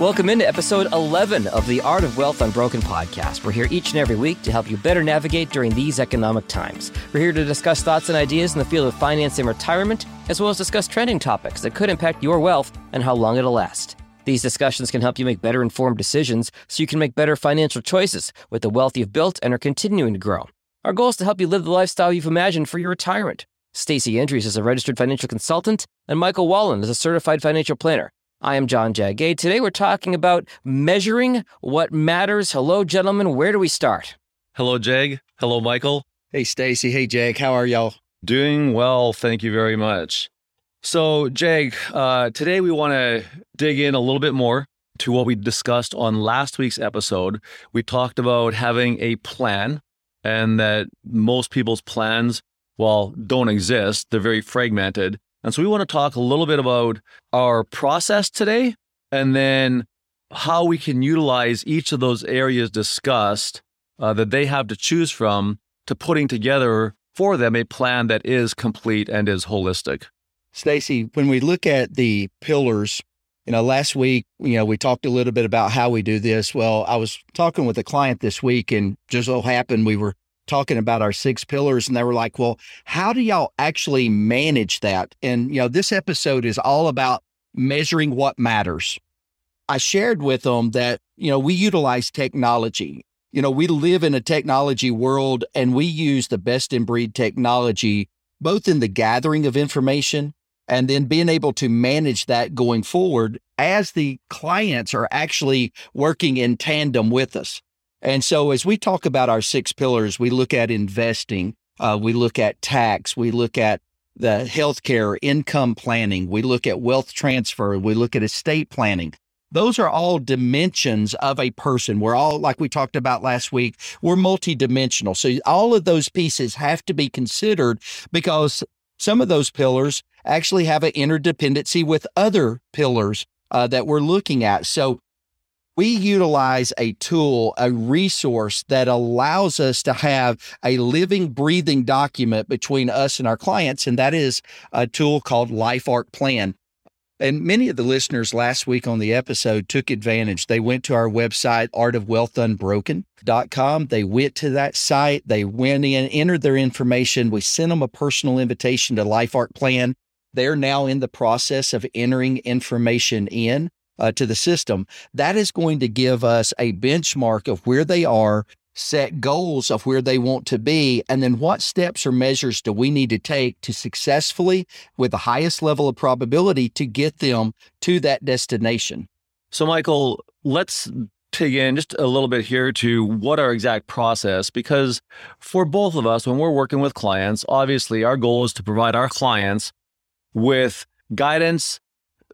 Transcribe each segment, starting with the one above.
Welcome into episode 11 of the Art of Wealth Unbroken podcast. We're here each and every week to help you better navigate during these economic times. We're here to discuss thoughts and ideas in the field of finance and retirement, as well as discuss trending topics that could impact your wealth and how long it'll last. These discussions can help you make better informed decisions so you can make better financial choices with the wealth you've built and are continuing to grow. Our goal is to help you live the lifestyle you've imagined for your retirement. Stacey Andrews is a registered financial consultant, and Michael Wallen is a certified financial planner. I am John Jagay. Today we're talking about measuring what matters. Hello, gentlemen. Where do we start? Hello, Jag. Hello, Michael. Hey, Stacey. Hey, Jake. How are y'all? Doing well. Thank you very much. So, Jag, uh, today we want to dig in a little bit more to what we discussed on last week's episode. We talked about having a plan and that most people's plans, well, don't exist. They're very fragmented. And so we want to talk a little bit about our process today and then how we can utilize each of those areas discussed uh, that they have to choose from to putting together for them a plan that is complete and is holistic. Stacey, when we look at the pillars, you know, last week, you know, we talked a little bit about how we do this. Well, I was talking with a client this week and just so happened we were talking about our six pillars and they were like, well, how do y'all actually manage that? And, you know, this episode is all about measuring what matters. I shared with them that, you know, we utilize technology. You know, we live in a technology world and we use the best in breed technology, both in the gathering of information and then being able to manage that going forward as the clients are actually working in tandem with us. And so, as we talk about our six pillars, we look at investing, uh, we look at tax, we look at the healthcare, income planning, we look at wealth transfer, we look at estate planning. Those are all dimensions of a person. We're all, like we talked about last week, we're multidimensional. So, all of those pieces have to be considered because some of those pillars actually have an interdependency with other pillars uh, that we're looking at. So, we utilize a tool, a resource that allows us to have a living, breathing document between us and our clients. And that is a tool called LifeArc Plan. And many of the listeners last week on the episode took advantage. They went to our website, artofwealthunbroken.com. They went to that site. They went in, entered their information. We sent them a personal invitation to LifeArc Plan. They're now in the process of entering information in uh, to the system, that is going to give us a benchmark of where they are, set goals of where they want to be, and then what steps or measures do we need to take to successfully, with the highest level of probability, to get them to that destination. So, Michael, let's dig in just a little bit here to what our exact process because for both of us when we're working with clients obviously our goal is to provide our clients with guidance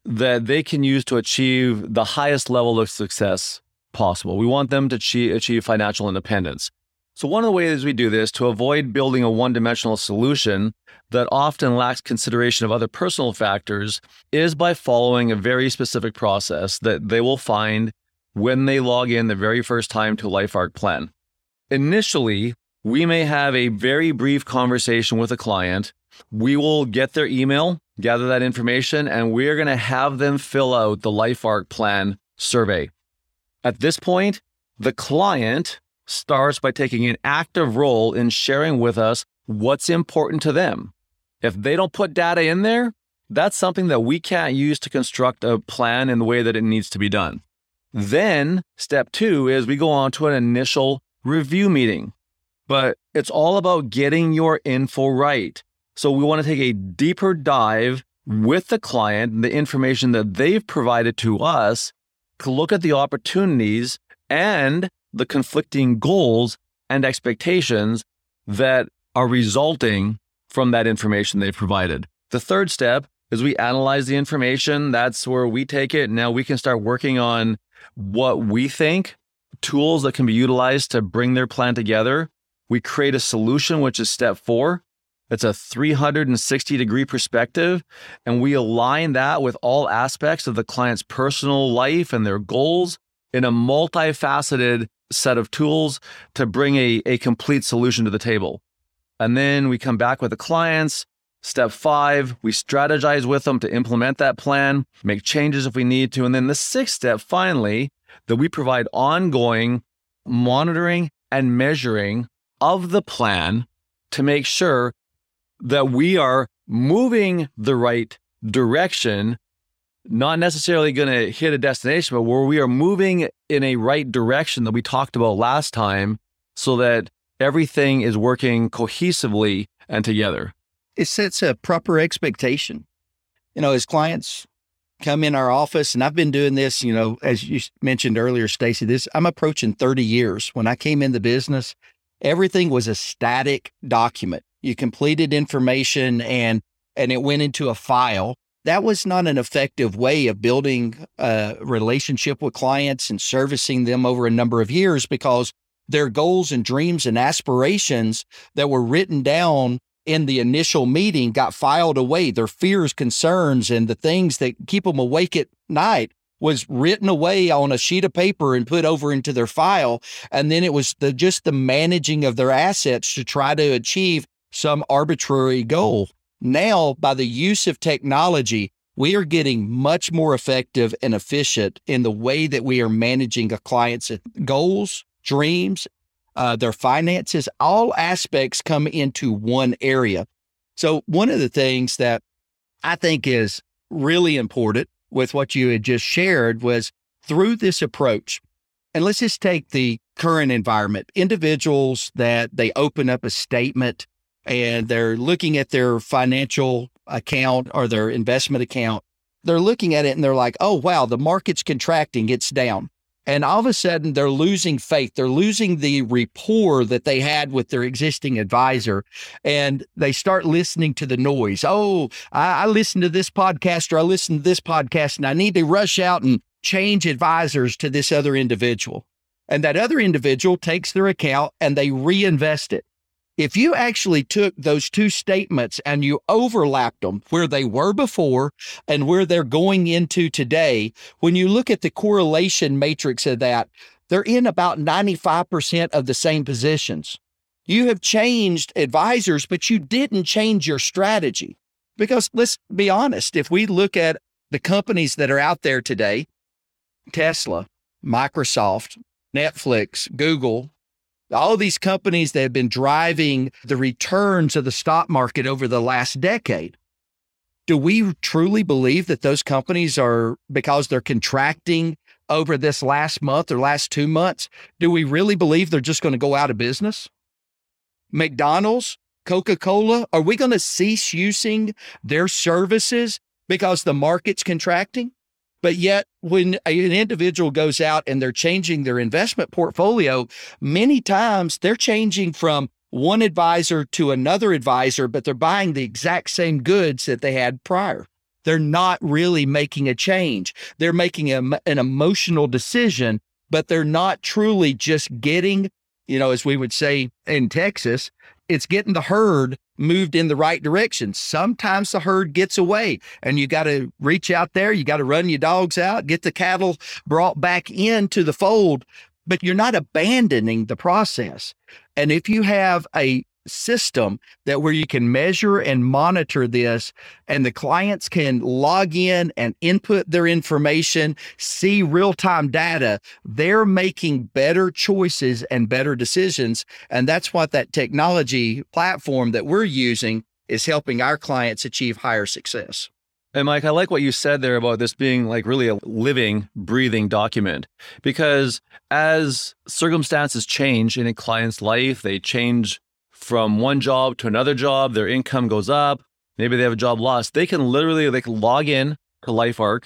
that they can use to achieve the highest level of success possible. We want them to achieve financial independence. So, one of the ways we do this to avoid building a one dimensional solution that often lacks consideration of other personal factors is by following a very specific process that they will find when they log in the very first time to LifeArc Plan. Initially, we may have a very brief conversation with a client. We will get their email gather that information, and we're going to have them fill out the LifeArc plan survey. At this point, the client starts by taking an active role in sharing with us what's important to them. If they don't put data in there, that's something that we can't use to construct a plan in the way that it needs to be done. Then, step two is we go on to an initial review meeting. But it's all about getting your info right. So we want to take a deeper dive with the client and the information that they've provided to us to look at the opportunities and the conflicting goals and expectations that are resulting from that information they've provided. The third step is we analyze the information. That's where we take it. Now we can start working on what we think tools that can be utilized to bring their plan together. We create a solution, which is step four. It's a 360 degree perspective. And we align that with all aspects of the client's personal life and their goals in a multifaceted set of tools to bring a, a complete solution to the table. And then we come back with the clients, Step five, we strategize with them to implement that plan, make changes if we need to. And then the sixth step, finally, that we provide ongoing monitoring and measuring of the plan to make sure that we are moving the right direction, not necessarily going to hit a destination, but where we are moving in a right direction that we talked about last time so that everything is working cohesively and together it sets a proper expectation. You know, as clients come in our office, and I've been doing this, you know, as you mentioned earlier, Stacey, this I'm approaching 30 years. When I came in the business, everything was a static document. You completed information and and it went into a file. That was not an effective way of building a relationship with clients and servicing them over a number of years because their goals and dreams and aspirations that were written down in the initial meeting got filed away. Their fears, concerns, and the things that keep them awake at night was written away on a sheet of paper and put over into their file. And then it was the just the managing of their assets to try to achieve some arbitrary goal. Now, by the use of technology, we are getting much more effective and efficient in the way that we are managing a client's goals, dreams, uh, their finances, all aspects come into one area. So, one of the things that I think is really important with what you had just shared was through this approach. And let's just take the current environment individuals that they open up a statement and they're looking at their financial account or their investment account. They're looking at it and they're like, oh, wow, the market's contracting, it's down. And all of a sudden, they're losing faith. They're losing the rapport that they had with their existing advisor. And they start listening to the noise. Oh, I, I listen to this podcast or I listen to this podcast, and I need to rush out and change advisors to this other individual. And that other individual takes their account and they reinvest it. If you actually took those two statements and you overlapped them where they were before and where they're going into today, when you look at the correlation matrix of that, they're in about 95% of the same positions. You have changed advisors, but you didn't change your strategy. Because let's be honest, if we look at the companies that are out there today, Tesla, Microsoft, Netflix, Google, all these companies that have been driving the returns of the stock market over the last decade. Do we truly believe that those companies are because they're contracting over this last month or last two months? Do we really believe they're just going to go out of business? McDonald's, Coca Cola, are we going to cease using their services because the market's contracting? But yet, when an individual goes out and they're changing their investment portfolio, many times they're changing from one advisor to another advisor, but they're buying the exact same goods that they had prior. They're not really making a change. They're making a, an emotional decision, but they're not truly just getting, you know, as we would say in Texas, it's getting the herd moved in the right direction. Sometimes the herd gets away and you got to reach out there. You got to run your dogs out, get the cattle brought back into the fold, but you're not abandoning the process. And if you have a system that where you can measure and monitor this and the clients can log in and input their information see real-time data they're making better choices and better decisions and that's what that technology platform that we're using is helping our clients achieve higher success and Mike, I like what you said there about this being like really a living, breathing document. Because as circumstances change in a client's life, they change from one job to another job, their income goes up, maybe they have a job loss, they can literally they can log in to LifeArc,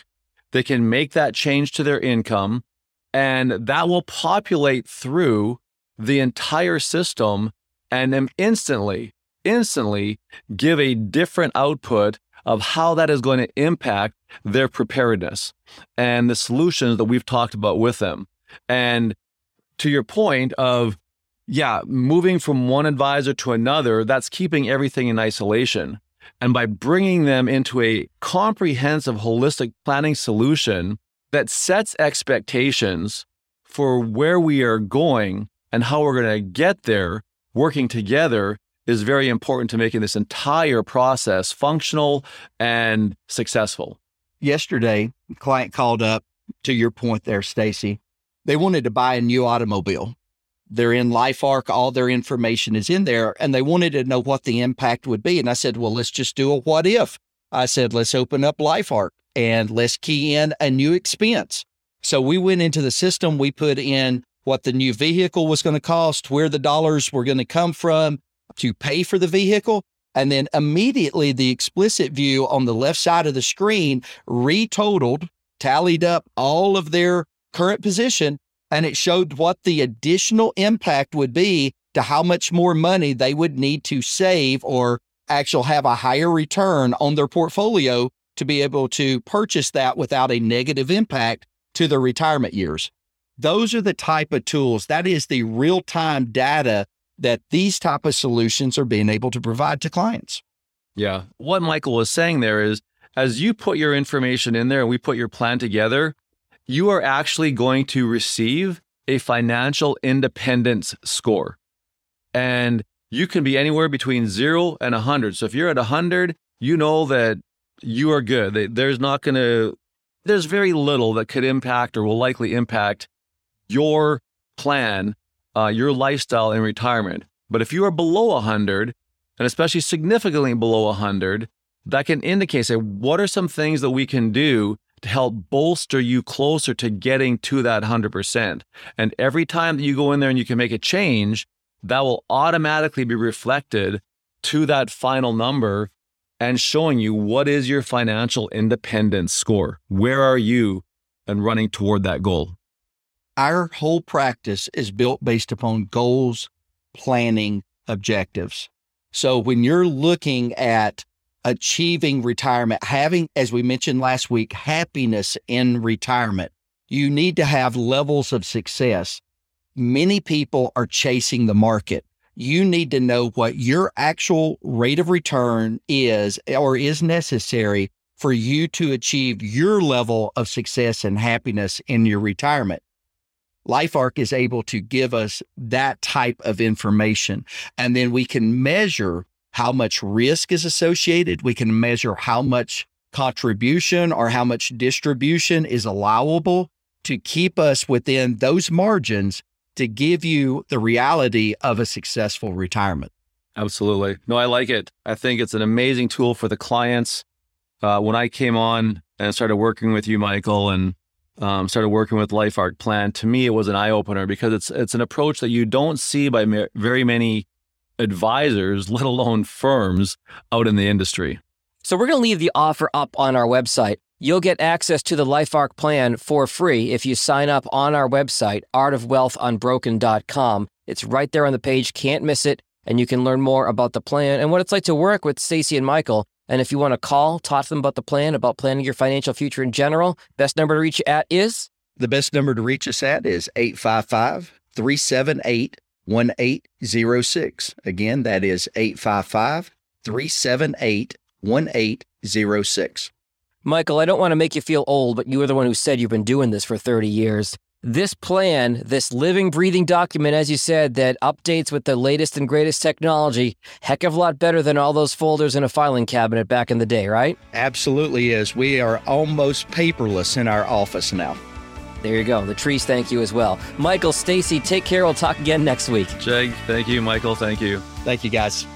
they can make that change to their income, and that will populate through the entire system and then instantly, instantly give a different output of how that is going to impact their preparedness and the solutions that we've talked about with them. And to your point of yeah, moving from one advisor to another, that's keeping everything in isolation. And by bringing them into a comprehensive, holistic planning solution that sets expectations for where we are going and how we're going to get there, working together, is very important to making this entire process functional and successful. Yesterday, a client called up to your point there, Stacey. They wanted to buy a new automobile. They're in LifeArc, all their information is in there, and they wanted to know what the impact would be. And I said, Well, let's just do a what if. I said, Let's open up LifeArc and let's key in a new expense. So we went into the system, we put in what the new vehicle was going to cost, where the dollars were going to come from to pay for the vehicle. And then immediately the explicit view on the left side of the screen retotaled, tallied up all of their current position, and it showed what the additional impact would be to how much more money they would need to save or actually have a higher return on their portfolio to be able to purchase that without a negative impact to their retirement years. Those are the type of tools that is the real-time data that these type of solutions are being able to provide to clients. Yeah. What Michael was saying there is as you put your information in there and we put your plan together, you are actually going to receive a financial independence score. And you can be anywhere between zero and 100. So if you're at 100, you know that you are good. There's not going to, there's very little that could impact or will likely impact your plan, uh, your lifestyle in retirement. But if you are below 100, and especially significantly below 100, that can indicate, say, what are some things that we can do to help bolster you closer to getting to that 100%. And every time that you go in there and you can make a change, that will automatically be reflected to that final number and showing you what is your financial independence score. Where are you and running toward that goal? Our whole practice is built based upon goals, planning, objectives. So when you're looking at achieving retirement, having, as we mentioned last week, happiness in retirement, you need to have levels of success. Many people are chasing the market. You need to know what your actual rate of return is or is necessary for you to achieve your level of success and happiness in your retirement. LifeArc is able to give us that type of information. And then we can measure how much risk is associated. We can measure how much contribution or how much distribution is allowable to keep us within those margins to give you the reality of a successful retirement. Absolutely. No, I like it. I think it's an amazing tool for the clients. Uh, when I came on and started working with you, Michael, and um, started working with LifeArc Plan, to me it was an eye opener because it's it's an approach that you don't see by ma- very many advisors, let alone firms out in the industry. So we're going to leave the offer up on our website. You'll get access to the LifeArc plan for free if you sign up on our website, artofwealthunbroken.com. It's right there on the page, can't miss it, and you can learn more about the plan and what it's like to work with Stacey and Michael. And if you want to call, talk to them about the plan, about planning your financial future in general, best number to reach you at is? The best number to reach us at is 855 378 1806. Again, that is 855 378 1806. Michael, I don't want to make you feel old, but you were the one who said you've been doing this for 30 years. This plan, this living, breathing document, as you said, that updates with the latest and greatest technology, heck of a lot better than all those folders in a filing cabinet back in the day, right? Absolutely is. We are almost paperless in our office now. There you go. The trees thank you as well. Michael, Stacey, take care. We'll talk again next week. Jake, thank you. Michael, thank you. Thank you, guys.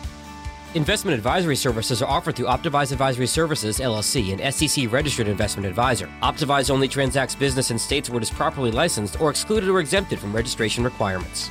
Investment advisory services are offered through Optavise Advisory Services, LLC, an SEC registered investment advisor. Optavise only transacts business in states where it is properly licensed or excluded or exempted from registration requirements.